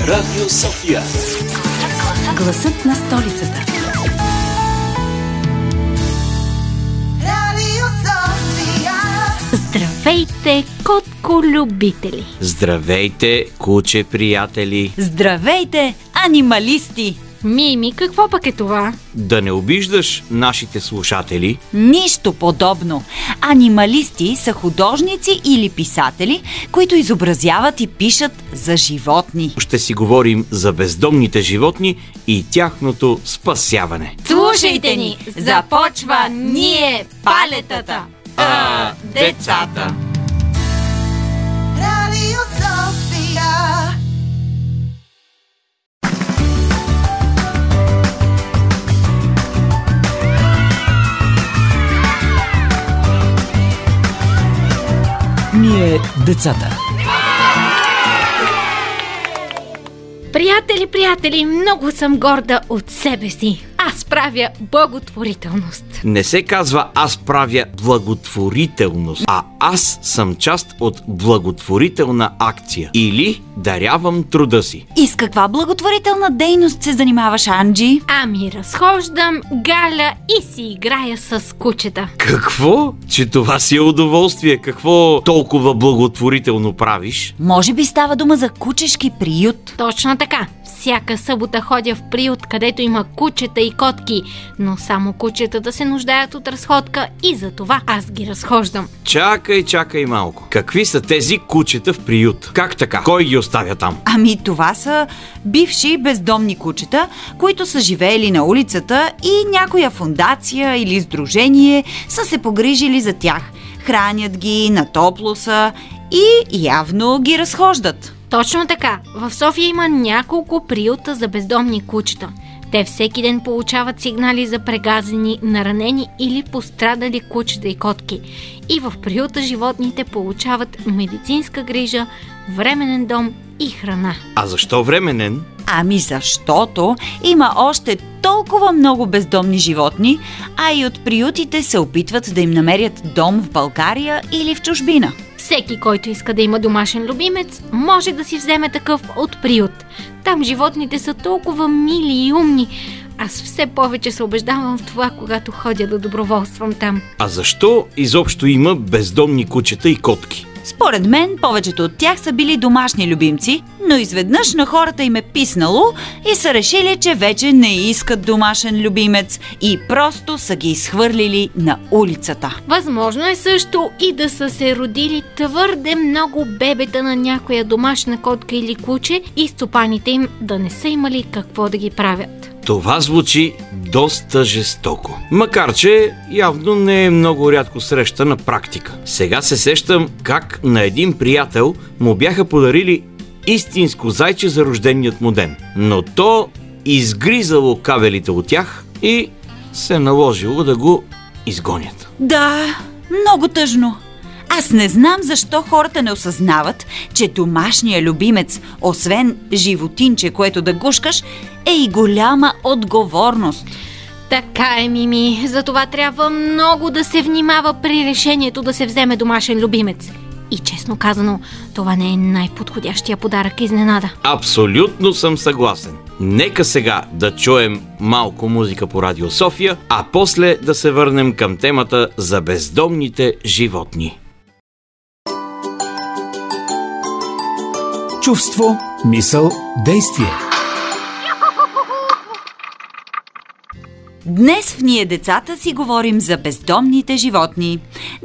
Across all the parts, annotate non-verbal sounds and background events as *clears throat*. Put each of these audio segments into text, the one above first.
Радио София. Гласът на столицата. Здравейте, котко-любители! Здравейте, куче приятели! Здравейте, анималисти! Мими, какво пък е това? Да не обиждаш нашите слушатели. Нищо подобно. Анималисти са художници или писатели, които изобразяват и пишат за животни. Ще си говорим за бездомните животни и тяхното спасяване. Слушайте ни! Започва Ние палетата! А, децата! Radio Ние децата. Приятели, приятели, много съм горда от себе си. Аз правя благотворителност. Не се казва аз правя благотворителност, а аз съм част от благотворителна акция или дарявам труда си. И с каква благотворителна дейност се занимаваш, Анджи? Ами, разхождам галя и си играя с кучета. Какво? Че това си е удоволствие. Какво толкова благотворително правиш? Може би става дума за кучешки приют. Точно така. Всяка събота ходя в приют, където има кучета и котки, но само кучетата се нуждаят от разходка и за това аз ги разхождам. Чакай, чакай малко. Какви са тези кучета в приют? Как така? Кой ги оставя там? Ами това са бивши бездомни кучета, които са живеели на улицата и някоя фундация или сдружение са се погрижили за тях. Хранят ги, на топло са и явно ги разхождат. Точно така. В София има няколко приюта за бездомни кучета. Те всеки ден получават сигнали за прегазени, наранени или пострадали кучета и котки. И в приюта животните получават медицинска грижа, временен дом и храна. А защо временен? Ами защото има още толкова много бездомни животни, а и от приютите се опитват да им намерят дом в България или в чужбина. Всеки, който иска да има домашен любимец, може да си вземе такъв от приют. Там животните са толкова мили и умни. Аз все повече се убеждавам в това, когато ходя да доброволствам там. А защо изобщо има бездомни кучета и котки? Според мен, повечето от тях са били домашни любимци, но изведнъж на хората им е писнало и са решили, че вече не искат домашен любимец и просто са ги изхвърлили на улицата. Възможно е също и да са се родили твърде много бебета на някоя домашна котка или куче и стопаните им да не са имали какво да ги правят. Това звучи доста жестоко. Макар, че явно не е много рядко срещана практика. Сега се сещам как на един приятел му бяха подарили истинско зайче за рожденият му ден. Но то изгризало кабелите от тях и се наложило да го изгонят. Да, много тъжно. Аз не знам защо хората не осъзнават, че домашния любимец, освен животинче, което да гушкаш, е и голяма отговорност. Така е, Мими. Затова трябва много да се внимава при решението да се вземе домашен любимец. И честно казано, това не е най-подходящия подарък изненада. Абсолютно съм съгласен. Нека сега да чуем малко музика по Радио София, а после да се върнем към темата за бездомните животни. Чувство, мисъл, действие. Днес в Ние децата си говорим за бездомните животни.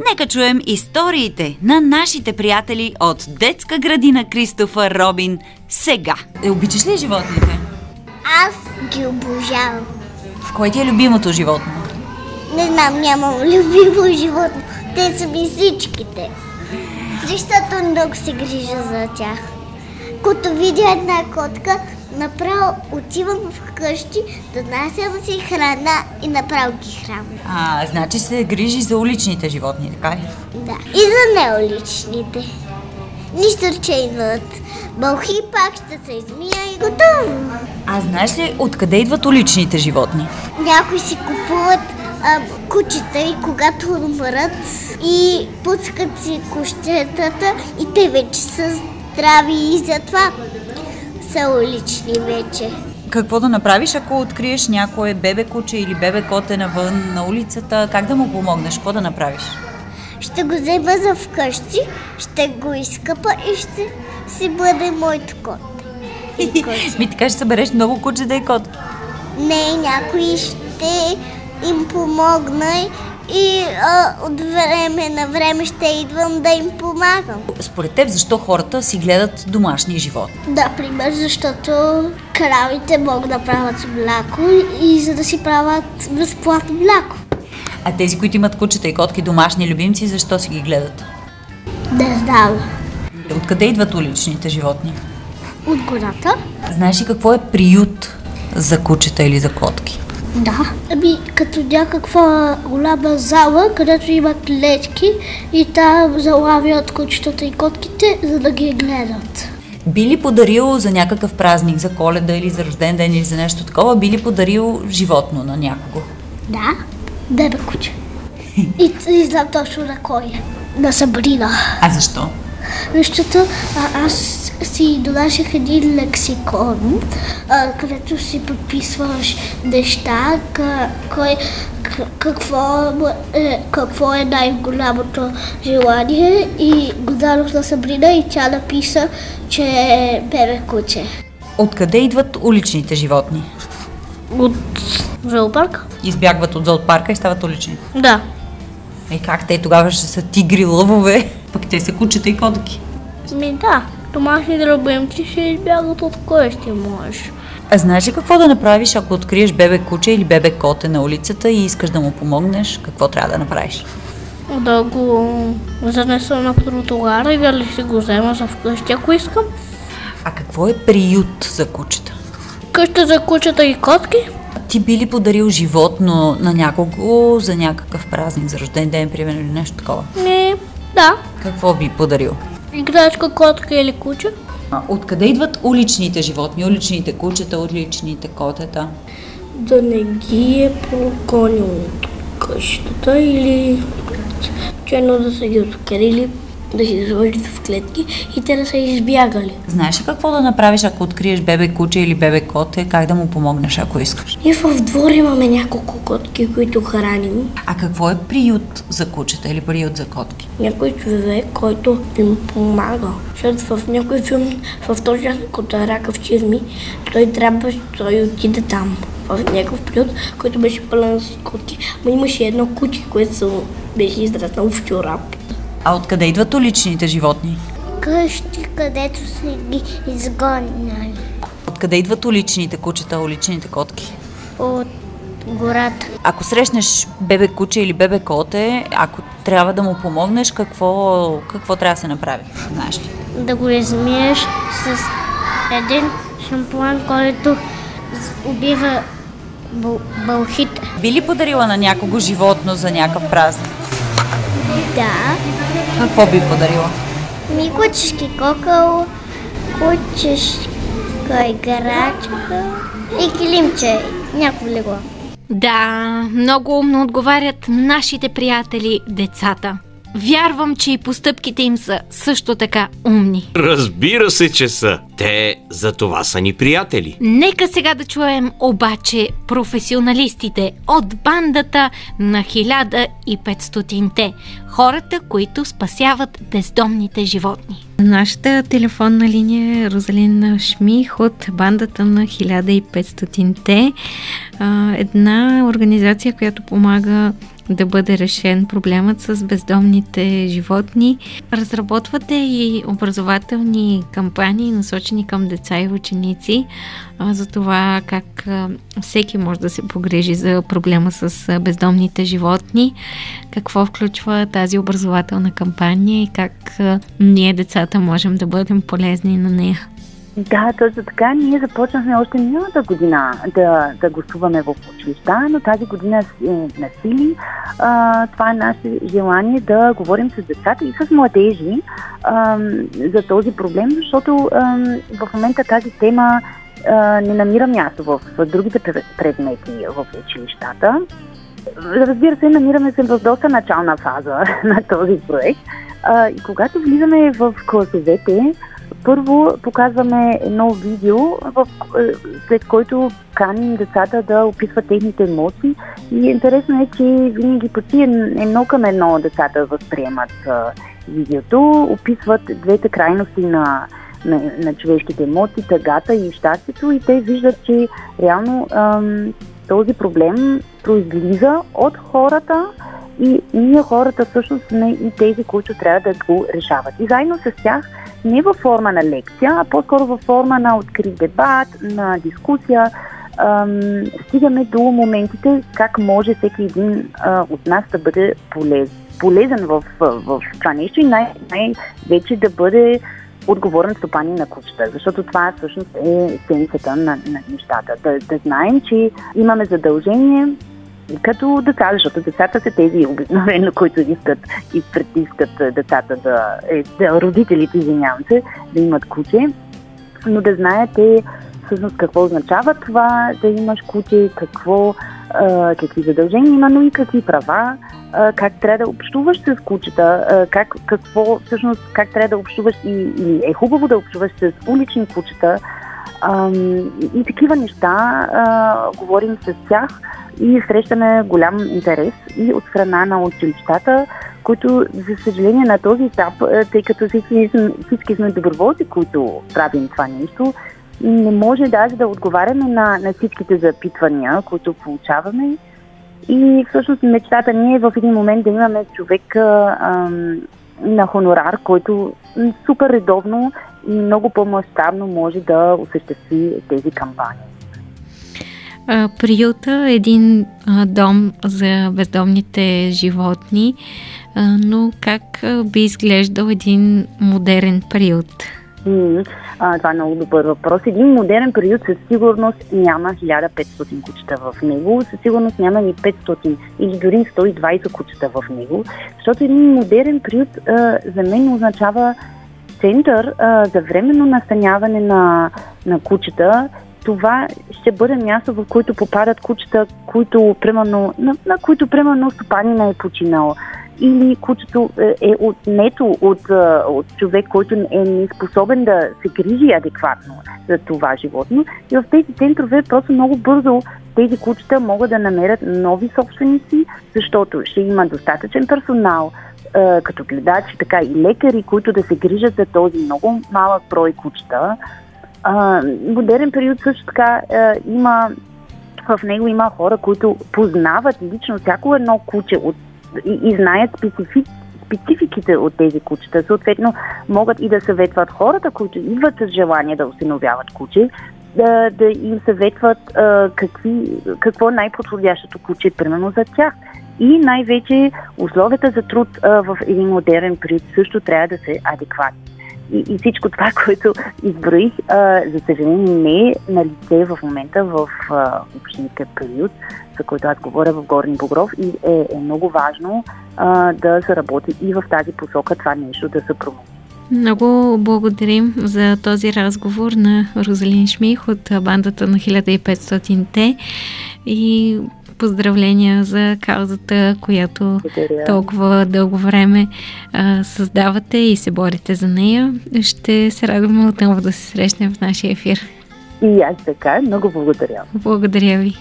Нека чуем историите на нашите приятели от детска градина Кристофър Робин сега. Е, обичаш ли животните? Аз ги обожавам. В кое ти е любимото животно? Не знам, нямам любимо животно. Те са ми всичките. Защото много се грижа за тях. Като видя една котка, направо отивам вкъщи, донасям си храна и направо ги храна. А, значи се грижи за уличните животни, така ли? Да. И за неоличните. Нищо, че идват бълхи, пак ще се измия и готово. А знаеш ли откъде идват уличните животни? Някои си купуват а, кучета и когато умрат и пускат си кущетата и те вече са здрави и затова са улични вече. Какво да направиш, ако откриеш някое бебе куче или бебе коте навън на улицата? Как да му помогнеш? Какво да направиш? Ще го взема за вкъщи, ще го изкъпа и ще си бъде моето кот. *laughs* Ми така ще събереш много кучета и котки. Не, някой ще им помогна и а, от време на време ще идвам да им помагам. Според теб, защо хората си гледат домашни животни? Да, пример, защото кравите могат да правят мляко и за да си правят безплатно мляко. А тези, които имат кучета и котки домашни любимци, защо си ги гледат? Не знам. Откъде идват уличните животни? От гората? Знаеш ли какво е приют за кучета или за котки? Да. Ами, като някаква голяма зала, където има клетки и там залавят кучетата и котките, за да ги гледат. Би ли подарил за някакъв празник, за коледа или за рожден ден или за нещо такова, би ли подарил животно на някого? Да. Бебе куче. И, и знам точно на кой. На Сабрина. А защо? Защото а, аз си донасях един лексикон, а, където си подписваш неща, ка, кой, к, какво, е, какво е най-голямото желание и го дадох на Сабрина и тя написа, че е бебе куче. Откъде идват уличните животни? От зоопарк? Избягват от зоопарка и стават улични. Да. И как те тогава ще са тигри, лъвове, пък те са кучета и котки. Ми да, домашните любимци ще избягат от ще можеш. А знаеш ли какво да направиш, ако откриеш бебе куче или бебе коте на улицата и искаш да му помогнеш? Какво трябва да направиш? Да го занеса на тротуара и дали ще го взема за вкъщи, ако искам. А какво е приют за кучета? Къща за кучета и котки? Ти би ли подарил животно на някого за някакъв празник, за рожден ден, примерно, или нещо такова? Не, да. Какво би подарил? Играчка, котка или куче? А, откъде идват уличните животни, уличните кучета, уличните котета? Да не ги е прогонил от къщата или чено да са ги открили, да си сложили в клетки и те да са избягали. Знаеш ли какво да направиш, ако откриеш бебе куче или бебе коте, как да му помогнеш, ако искаш? Ние в двор имаме няколко котки, които храним. А какво е приют за кучета или приют за котки? някой човек, който им помага. Защото в някой филм, в този котарака в Чирми, той трябва, той отиде там. В някакъв период, който беше пълен с котки. Но имаше едно куче, което беше израснало в чорап. А откъде идват уличните животни? Къщи, където са ги изгоняли. Откъде идват уличните кучета, уличните котки? От гората. Ако срещнеш бебе куче или бебе коте, ако трябва да му помогнеш, какво, какво трябва да се направи? Знаеш ли? Да го измиеш с един шампуан, който убива бъл- бълхите. Би ли подарила на някого животно за някакъв празник? Да. Какво би подарила? Ми кучешки кокъл, кучешка играчка и килимче, някакво легло. Да, много умно отговарят нашите приятели, децата. Вярвам, че и постъпките им са също така умни. Разбира се, че са. Те за това са ни приятели. Нека сега да чуем обаче професионалистите от бандата на 1500-те. Хората, които спасяват бездомните животни. Нашата телефонна линия е Розалина Шмих от бандата на 1500-те. А, Една организация, която помага да бъде решен проблемът с бездомните животни. Разработвате и образователни кампании, насочени към деца и ученици, за това как всеки може да се погрежи за проблема с бездомните животни, какво включва тази образователна кампания и как ние, децата, можем да бъдем полезни на нея. Да, точно така. Ние започнахме още миналата година да, да гласуваме в училища, но тази година е на сили. А, това е наше желание да говорим с децата и с младежи а, за този проблем, защото а, в момента тази тема а, не намира място в, в другите пре- предмети в училищата. разбира се, намираме се в доста начална фаза *laughs* на този проект. А, и когато влизаме в класовете, първо показваме едно видео, в, е, след който каним децата да описват техните емоции. И интересно е, че винаги почти едно към едно децата възприемат а, видеото, описват двете крайности на, на, на човешките емоции, тъгата и щастието и те виждат, че реално ам, този проблем произлиза от хората и ние хората всъщност сме и тези, които трябва да го решават. И заедно с тях не във форма на лекция, а по-скоро във форма на открит дебат, на дискусия, ам, стигаме до моментите как може всеки един а, от нас да бъде полез, полезен в, в, в това нещо и най- най-вече да бъде отговорен стопани на кучета, защото това всъщност е есенцията на, на нещата. Да, да знаем, че имаме задължение като деца, защото децата са тези обикновено, които искат и притискат децата да, е, да родителите, извинявам се, да имат куче, но да знаете всъщност какво означава това да имаш куче, какво, а, какви задължения има, но и какви права, а, как трябва да общуваш с кучета, а, как, какво, всъщност, как трябва да общуваш и, и е хубаво да общуваш с улични кучета, и такива неща говорим с тях и срещаме голям интерес и от страна на училищата, които, за съжаление, на този етап, тъй като всички, всички сме доброволци, които правим това нещо, не може даже да отговаряме на, на всичките запитвания, които получаваме. И всъщност мечтата ни е в един момент да имаме човек а, на хонорар, който супер редовно много по-масштабно може да осъществи тези кампании. Приюта е един дом за бездомните животни, но как би изглеждал един модерен приют? Mm, а, това е много добър въпрос. Един модерен приют със сигурност няма 1500 кучета в него, със сигурност няма ни 500 или дори 120 кучета в него, защото един модерен приют а, за мен означава център а, за временно настаняване на, на кучета. Това ще бъде място, в което попадат кучета, които, примерно, на, на които примерно стопанина е починал или кучето е отнето от, от човек, който е неспособен да се грижи адекватно за това животно. И в тези центрове просто много бързо тези кучета могат да намерят нови собственици, защото ще има достатъчен персонал, като гледачи, така и лекари, които да се грижат за този много малък брой кучета. модерен период също така е, има в него има хора, които познават лично всяко едно куче от, и, и знаят специфи, спецификите от тези кучета. Съответно, могат и да съветват хората, които идват с желание да усиновяват куче, да, да им съветват а, какви, какво е най-подходящото куче, примерно за тях. И най-вече условията за труд а, в един модерен период също трябва да са адекватни. И, и всичко това, *laughs* което изброих, а, за съжаление не е на лице в момента в а, общините период, за който аз говоря в Горни Богров и е, е много важно а, да се работи и в тази посока това нещо да се промени. Много благодарим за този разговор на Розалин Шмих от бандата на 1500-те и поздравления за каузата, която Благодаря. толкова дълго време а, създавате и се борите за нея. Ще се радваме отново да се срещнем в нашия ефир. И аз така. Много благодаря. Благодаря ви.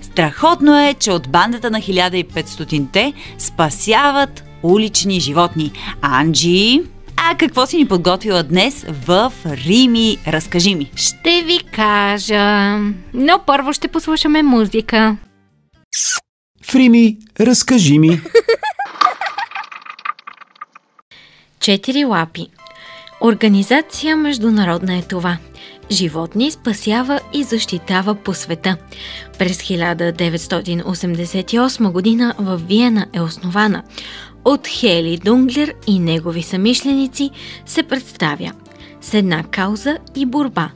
Страхотно е, че от бандата на 1500-те спасяват улични животни. Анджи, а какво си ни подготвила днес в Рими? Разкажи ми. Ще ви кажа. Но първо ще послушаме музика. Фрими, разкажи ми. Четири лапи. Организация международна е това. Животни спасява и защитава по света. През 1988 година в Виена е основана. От Хели Дунглер и негови самишленици се представя с една кауза и борба.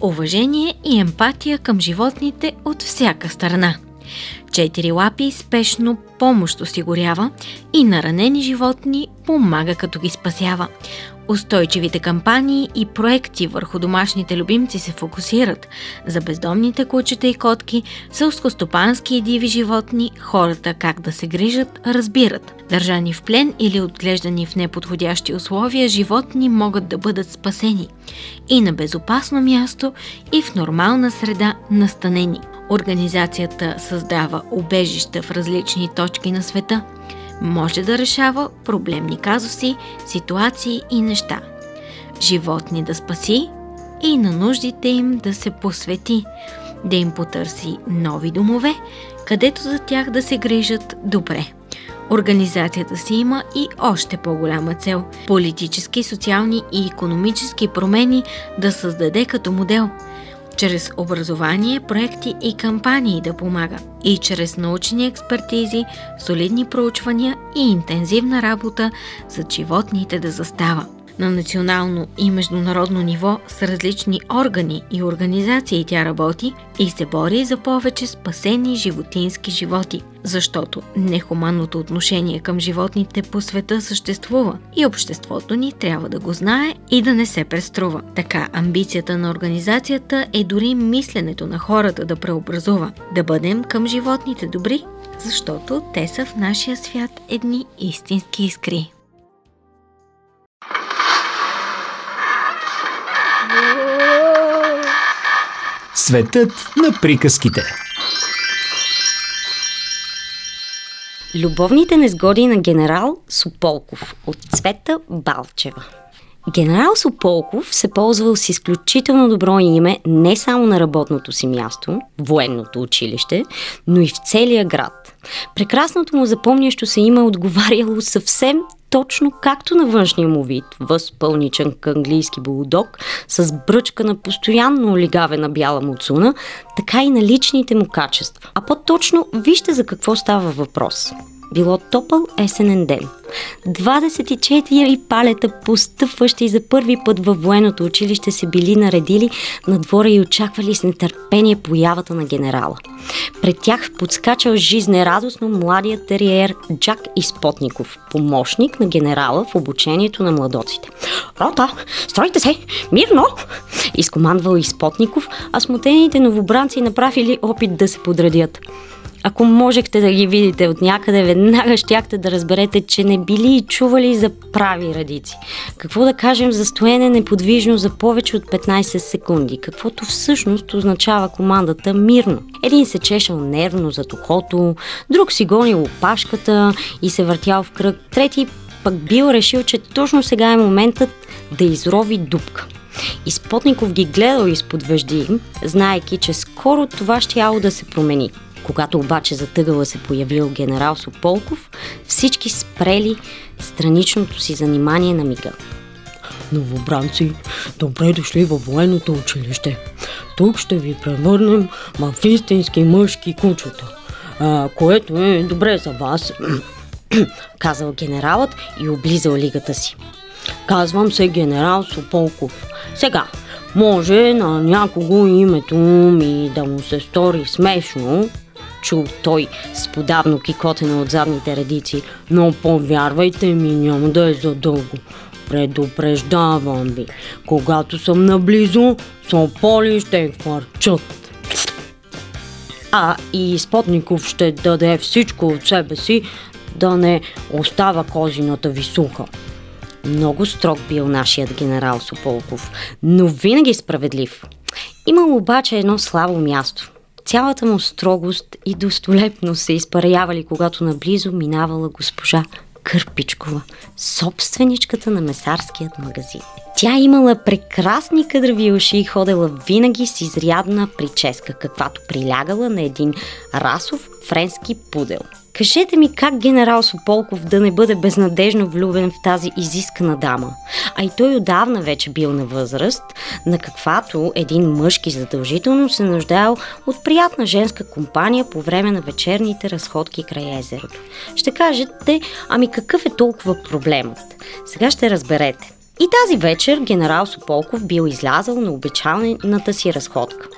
Уважение и емпатия към животните от всяка страна – Четири лапи спешно помощ осигурява и на ранени животни помага като ги спасява. Устойчивите кампании и проекти върху домашните любимци се фокусират. За бездомните кучета и котки, селскостопански и диви животни, хората как да се грижат, разбират. Държани в плен или отглеждани в неподходящи условия, животни могат да бъдат спасени. И на безопасно място, и в нормална среда настанени. Организацията създава убежища в различни точки на света – може да решава проблемни казуси, ситуации и неща. Животни да спаси и на нуждите им да се посвети, да им потърси нови домове, където за тях да се грижат добре. Организацията си има и още по-голяма цел – политически, социални и економически промени да създаде като модел – чрез образование, проекти и кампании да помага и чрез научни експертизи, солидни проучвания и интензивна работа за животните да застава. На национално и международно ниво с различни органи и организации тя работи и се бори за повече спасени животински животи, защото нехуманното отношение към животните по света съществува и обществото ни трябва да го знае и да не се преструва. Така амбицията на организацията е дори мисленето на хората да преобразува, да бъдем към животните добри, защото те са в нашия свят едни истински искри. Светът на приказките. Любовните незгоди на генерал Сополков от Цвета Балчева. Генерал Сополков се ползвал с изключително добро име не само на работното си място, военното училище, но и в целия град. Прекрасното му запомнящо се име отговаряло съвсем точно както на външния му вид, възпълничен английски булдог, с бръчка на постоянно олигавена бяла муцуна, така и на личните му качества. А по-точно, вижте за какво става въпрос – било топъл есенен ден. 24 палета, постъпващи за първи път във военното училище, се били наредили на двора и очаквали с нетърпение появата на генерала. Пред тях подскачал жизнерадостно младият териер Джак Изпотников, помощник на генерала в обучението на младоците. Рота, стройте се, мирно! Изкомандвал Изпотников, а смутените новобранци направили опит да се подредят. Ако можехте да ги видите от някъде, веднага щяхте да разберете, че не били и чували за прави радици. Какво да кажем за стоене неподвижно за повече от 15 секунди, каквото всъщност означава командата мирно. Един се чешал нервно за тухото, друг си гонил опашката и се въртял в кръг, трети пък бил решил, че точно сега е моментът да изрови дупка. Изпотников ги гледал изпод въжди, знаеки, че скоро това ще да се промени. Когато обаче затъгала се появил генерал Сополков, всички спрели страничното си занимание на мига. Новобранци, добре дошли във военното училище. Тук ще ви превърнем в истински мъжки кучета, а, което е добре за вас, *clears throat* казал генералът и облизал лигата си. Казвам се генерал Сополков. Сега, може на някого името ми да му се стори смешно, чул той с подавно кикотене от задните редици. Но повярвайте ми, няма да е задълго. Предупреждавам ви, когато съм наблизо, сополи ще хвърчат. А и Спотников ще даде всичко от себе си, да не остава козината ви суха. Много строг бил нашият генерал Сополков, но винаги справедлив. Имал обаче едно слабо място – Цялата му строгост и достолепност се изпарявали, когато наблизо минавала госпожа Кърпичкова, собственичката на месарският магазин. Тя имала прекрасни кадрави уши и ходела винаги с изрядна прическа, каквато прилягала на един расов френски пудел – Кажете ми как генерал Сополков да не бъде безнадежно влюбен в тази изискана дама. А и той отдавна вече бил на възраст, на каквато един мъжки задължително се нуждаел от приятна женска компания по време на вечерните разходки край езерото. Ще кажете, ами какъв е толкова проблемът? Сега ще разберете. И тази вечер генерал Сополков бил излязъл на обичайната си разходка.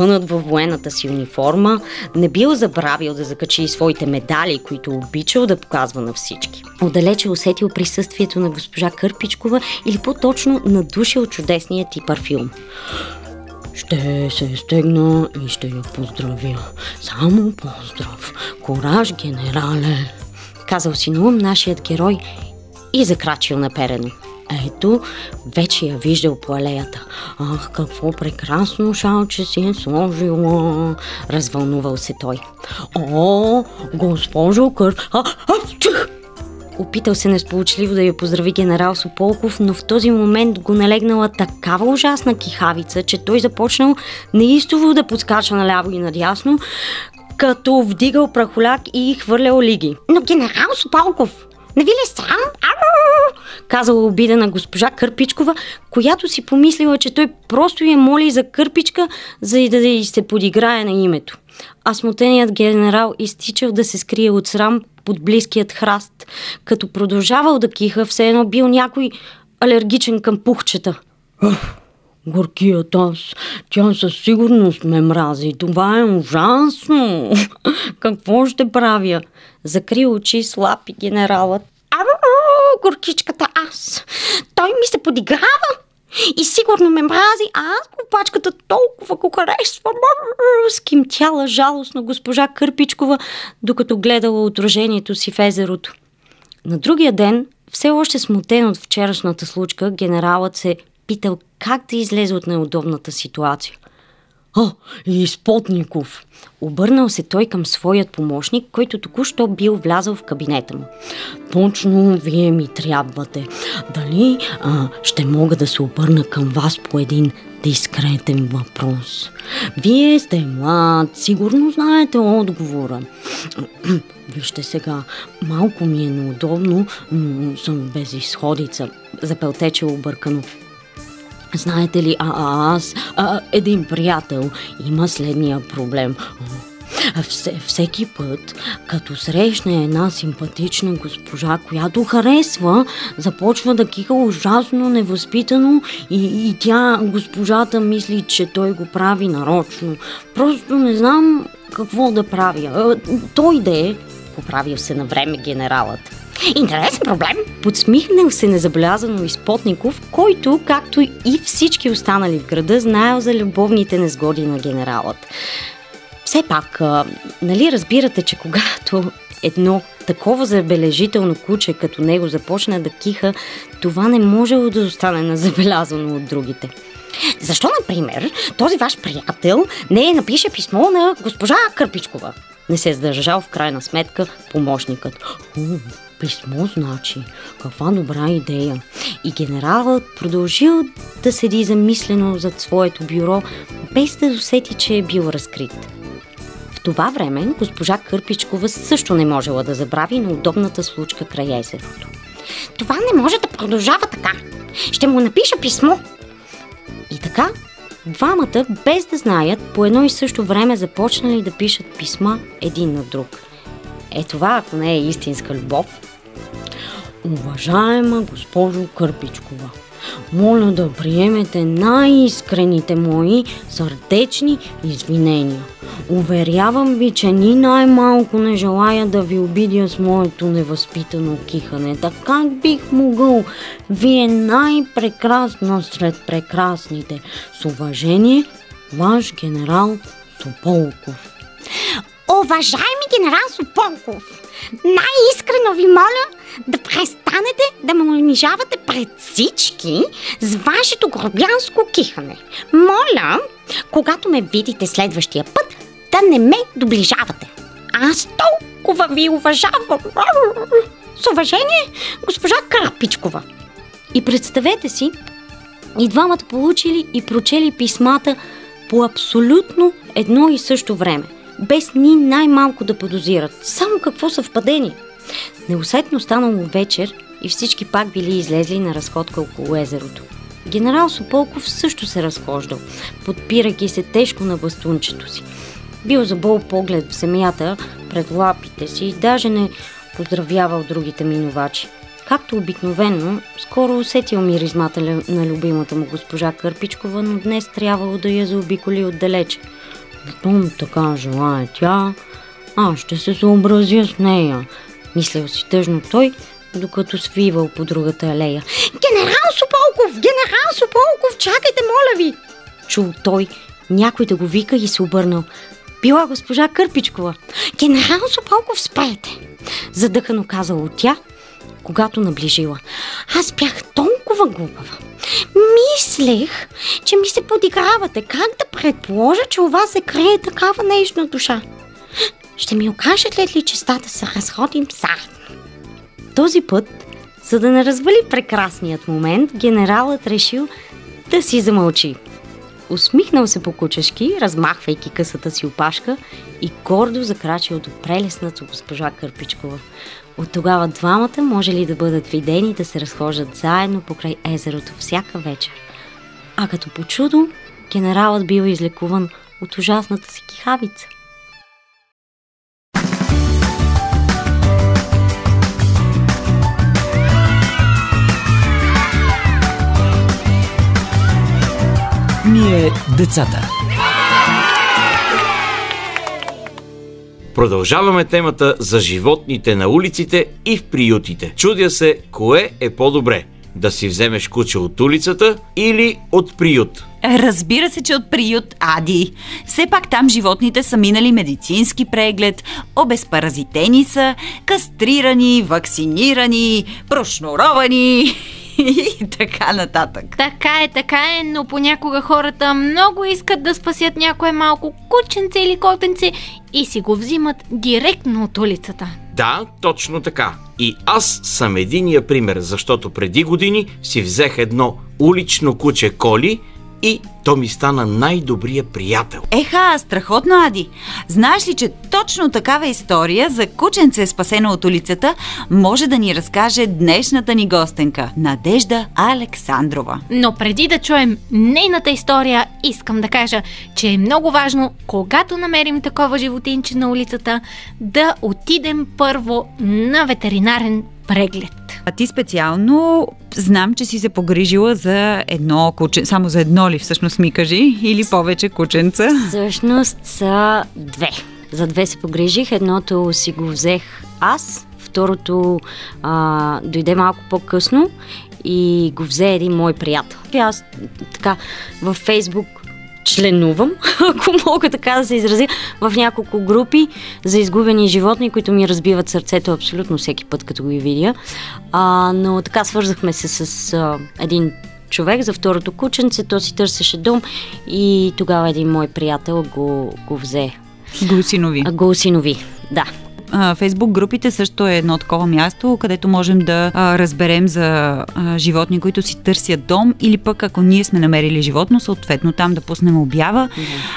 Разпънат във военната си униформа, не бил забравил да закачи своите медали, които обичал да показва на всички. Отдалече усетил присъствието на госпожа Кърпичкова или по-точно надушил чудесния ти парфюм. Ще се стегна и ще я поздравя. Само поздрав. Кораж, генерале. Казал си на ум нашият герой и закрачил наперено. Ето, вече я виждал по алеята. Ах, какво прекрасно шалче си е сложила. Развълнувал се той. О, госпожо Кър... А, а, чух! Опитал се несполучливо да я поздрави генерал Сополков, но в този момент го налегнала такава ужасна кихавица, че той започнал неистово да подскача наляво и надясно, като вдигал прахоляк и хвърлял лиги. Но генерал Сополков, не ви ли е срам? Казала обидена госпожа Кърпичкова, която си помислила, че той просто я моли за Кърпичка, за да й се подиграе на името. А смутеният генерал изтичал да се скрие от срам под близкият храст, като продължавал да киха, все едно бил някой алергичен към пухчета. Горкият аз, тя със сигурност ме мрази. Това е ужасно. *laughs* Какво ще правя? Закри очи слаб и генералът. Ау, горкичката аз. Той ми се подиграва и сигурно ме мрази, а аз глупачката толкова го харесвам. Скимтяла жалостно госпожа Кърпичкова, докато гледала отражението си в езерото. На другия ден, все още смутен от вчерашната случка, генералът се питал как да излезе от неудобната ситуация. А, и Спотников. Обърнал се той към своят помощник, който току-що бил влязъл в кабинета му. Точно вие ми трябвате. Дали а, ще мога да се обърна към вас по един дискретен въпрос? Вие сте млад, сигурно знаете отговора. *clears throat* Вижте сега, малко ми е неудобно, но съм без изходица. Запелтече объркано. Знаете ли, а, аз, а, един приятел, има следния проблем. Все, всеки път, като срещне една симпатична госпожа, която харесва, започва да киха ужасно невъзпитано и, и тя, госпожата, мисли, че той го прави нарочно. Просто не знам какво да правя. Той да е, се на време генералът. Интересен проблем. Подсмихнал се незабелязано изпотников, който, както и всички останали в града, знаел за любовните незгоди на генералът. Все пак, нали разбирате, че когато едно такова забележително куче като него започне да киха, това не можело да остане незабелязано от другите. Защо, например, този ваш приятел не е напише писмо на госпожа Кърпичкова? Не се е задържал в крайна сметка помощникът. Писмо значи. Каква добра идея. И генералът продължил да седи замислено зад своето бюро, без да усети, че е бил разкрит. В това време госпожа Кърпичкова също не можела да забрави на удобната случка край езерото. Това не може да продължава така. Ще му напиша писмо. И така, двамата, без да знаят, по едно и също време започнали да пишат писма един на друг. Е това, ако не е истинска любов, Уважаема госпожо Кърпичкова, моля да приемете най-искрените мои сърдечни извинения. Уверявам ви, че ни най-малко не желая да ви обидя с моето невъзпитано кихане. Така как бих могъл? Вие най-прекрасна сред прекрасните. С уважение, ваш генерал Сополков. Уважаеми генерал Сополков, най-искрено ви моля да престанете да ме унижавате пред всички с вашето грубянско кихане. Моля, когато ме видите следващия път, да не ме доближавате. Аз толкова ви уважавам. С уважение, госпожа Крапичкова. И представете си, и двамата получили и прочели писмата по абсолютно едно и също време, без ни най-малко да подозират. Само какво съвпадение! Неусетно станало вечер и всички пак били излезли на разходка около езерото. Генерал Сополков също се разхождал, подпирайки се тежко на бастунчето си. Бил забол поглед в земята пред лапите си и даже не поздравявал другите минувачи. Както обикновено, скоро усетил миризмата на любимата му госпожа Кърпичкова, но днес трябвало да я заобиколи отдалече. Щом така желая тя, аз ще се съобразя с нея. Мислял си тъжно той, докато свивал по другата алея. Генерал Сополков! Генерал Сополков! Чакайте, моля ви! Чул той някой да го вика и се обърнал. Била госпожа Кърпичкова. Генерал Сополков, спрете! Задъхано казала тя, когато наближила. Аз бях толкова глупава. Мислех, че ми се подигравате. Как да предположа, че у вас се крие такава нежна душа? Ще ми окажете ли честата се разходим заедно? Този път, за да не развали прекрасният момент, генералът решил да си замълчи. Усмихнал се по кучешки, размахвайки късата си опашка и гордо закрачил до прелесната госпожа Кърпичкова. От тогава двамата може ли да бъдат видени да се разхождат заедно покрай езерото всяка вечер. А като по чудо, генералът бил излекуван от ужасната си кихавица. Ние децата. Продължаваме темата за животните на улиците и в приютите. Чудя се, кое е по-добре? Да си вземеш куче от улицата или от приют? Разбира се, че от приют Ади. Все пак там животните са минали медицински преглед, обезпаразитени са, кастрирани, вакцинирани, прошнуровани *laughs* и така нататък. Така е, така е, но понякога хората много искат да спасят някое малко кученце или котенце и си го взимат директно от улицата. Да, точно така. И аз съм единия пример, защото преди години си взех едно улично куче Коли и то ми стана най-добрия приятел. Еха, страхотно, Ади. Знаеш ли, че точно такава история за кученце спасено от улицата може да ни разкаже днешната ни гостенка Надежда Александрова. Но преди да чуем нейната история, искам да кажа, че е много важно, когато намерим такова животинче на улицата, да отидем първо на ветеринарен преглед. А ти специално знам, че си се погрижила за едно куче. Само за едно ли всъщност ми кажи? Или повече кученца? Всъщност са две. За две се погрижих. Едното си го взех аз, второто а, дойде малко по-късно и го взе един мой приятел. И аз така във Фейсбук членувам, *laughs* ако мога така да се изразя, в няколко групи за изгубени животни, които ми разбиват сърцето абсолютно всеки път, като ги видя. А, но така свързахме се с а, един човек за второто кученце, то си търсеше дом и тогава един мой приятел го, го взе. Го усинови. Го усинови, да. Фейсбук групите също е едно такова място, където можем да а, разберем за а, животни, които си търсят дом или пък ако ние сме намерили животно, съответно там да пуснем обява.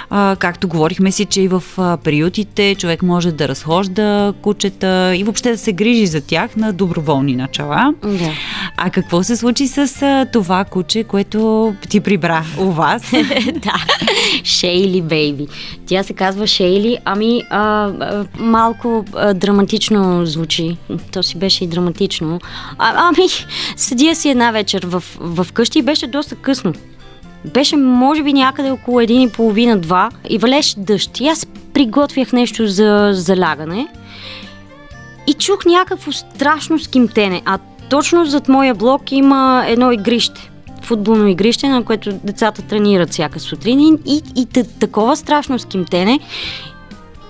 А, както говорихме си, че и в а, приютите човек може да разхожда кучета и въобще да се грижи за тях на доброволни начала. Да. А какво се случи с а, това куче, което ти прибра у вас? *laughs* да, Шейли Бейби. Тя се казва Шейли, ами а, а, малко драматично звучи. То си беше и драматично. А, ами, седя си една вечер в, в къщи и беше доста късно. Беше, може би, някъде около един и половина, два и валеше дъжд. И аз приготвях нещо за залягане и чух някакво страшно скимтене. А точно зад моя блок има едно игрище. Футболно игрище, на което децата тренират всяка сутрин и, и, и такова страшно скимтене.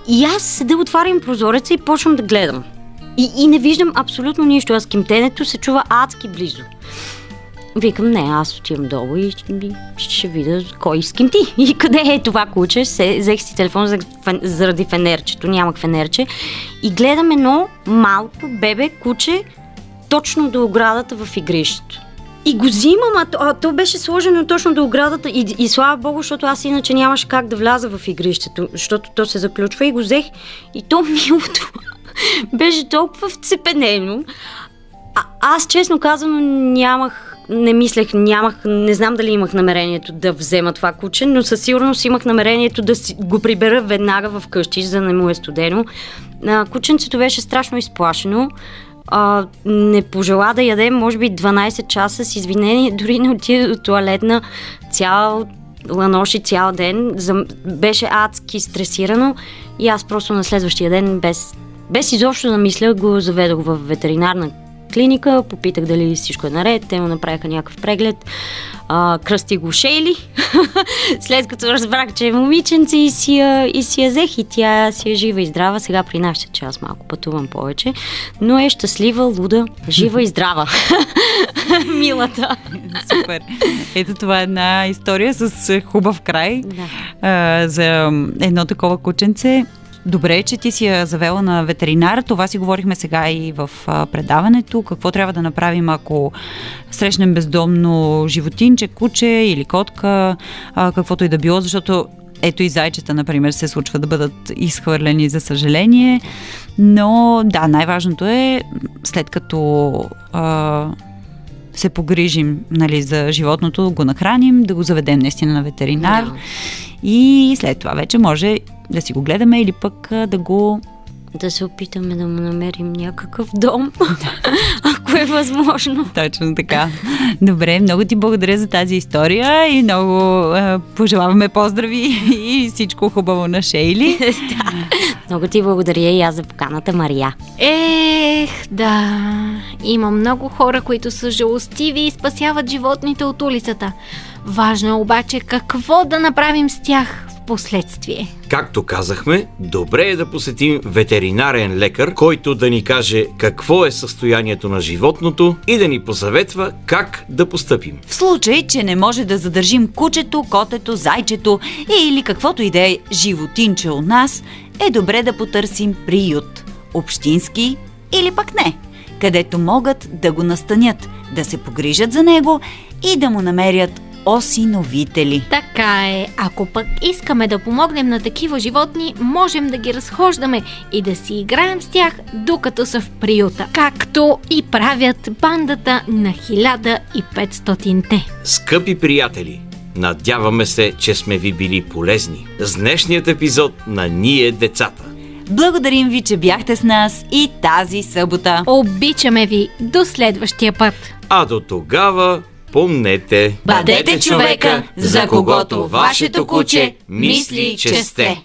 И аз седа, отварям прозореца и почвам да гледам. И, и не виждам абсолютно нищо, а скимтенето се чува адски близо. Викам, не, аз отивам долу и ще, видя кой скимти и къде е това куче. Взех си телефон заради фенерчето, нямах фенерче. И гледам едно малко бебе куче точно до оградата в игрището. И го взимам, а то, а то беше сложено точно до оградата и, и слава богу, защото аз иначе нямаше как да вляза в игрището, защото то се заключва и го взех. И то милото *laughs* беше толкова вцепенено. А, аз честно казано нямах, не мислех, нямах, не знам дали имах намерението да взема това куче, но със сигурност имах намерението да си, го прибера веднага в къщи, за да не му е студено. А, кученцето беше страшно изплашено. А, не пожела да яде, може би 12 часа с извинение, *laughs* дори не отида до туалетна цял ланоши цял ден, беше адски стресирано и аз просто на следващия ден без, без изобщо да мисля го заведох в ветеринарна клиника, попитах дали всичко е наред, те му направиха някакъв преглед, а, кръсти го Шейли, *laughs* след като разбрах, че е момиченце и си, я, и си я взех и тя си е жива и здрава, сега при нас, че аз малко пътувам повече, но е щастлива, луда, жива и здрава. *laughs* Милата. Супер. Ето това е една история с е, хубав край Да. а, за едно такова кученце. Добре, че ти си я завела на ветеринар. Това си говорихме сега и в предаването. Какво трябва да направим, ако срещнем бездомно животинче, куче или котка, каквото и да било, защото ето и зайчета, например, се случва да бъдат изхвърлени, за съжаление. Но да, най-важното е, след като а, се погрижим нали, за животното, го нахраним, да го заведем наистина на ветеринар. Да. И след това вече може да си го гледаме или пък да го... Да се опитаме да му намерим някакъв дом, *laughs* ако е възможно. Точно така. Добре, много ти благодаря за тази история и много а, пожелаваме поздрави *laughs* и всичко хубаво на Шейли. *laughs* Много ти благодаря и аз за поканата, Мария. Ех, да. Има много хора, които са жалостиви и спасяват животните от улицата. Важно е обаче какво да направим с тях в последствие. Както казахме, добре е да посетим ветеринарен лекар, който да ни каже какво е състоянието на животното и да ни посъветва как да постъпим. В случай, че не може да задържим кучето, котето, зайчето или каквото и да е животинче у нас, е добре да потърсим приют. Общински или пък не, където могат да го настанят, да се погрижат за него и да му намерят осиновители. Така е, ако пък искаме да помогнем на такива животни, можем да ги разхождаме и да си играем с тях, докато са в приюта. Както и правят бандата на 1500-те. Скъпи приятели, надяваме се, че сме ви били полезни. С днешният епизод на Ние децата. Благодарим ви, че бяхте с нас и тази събота. Обичаме ви до следващия път. А до тогава помнете, Бъдете човека, за когото вашето куче мисли, че сте.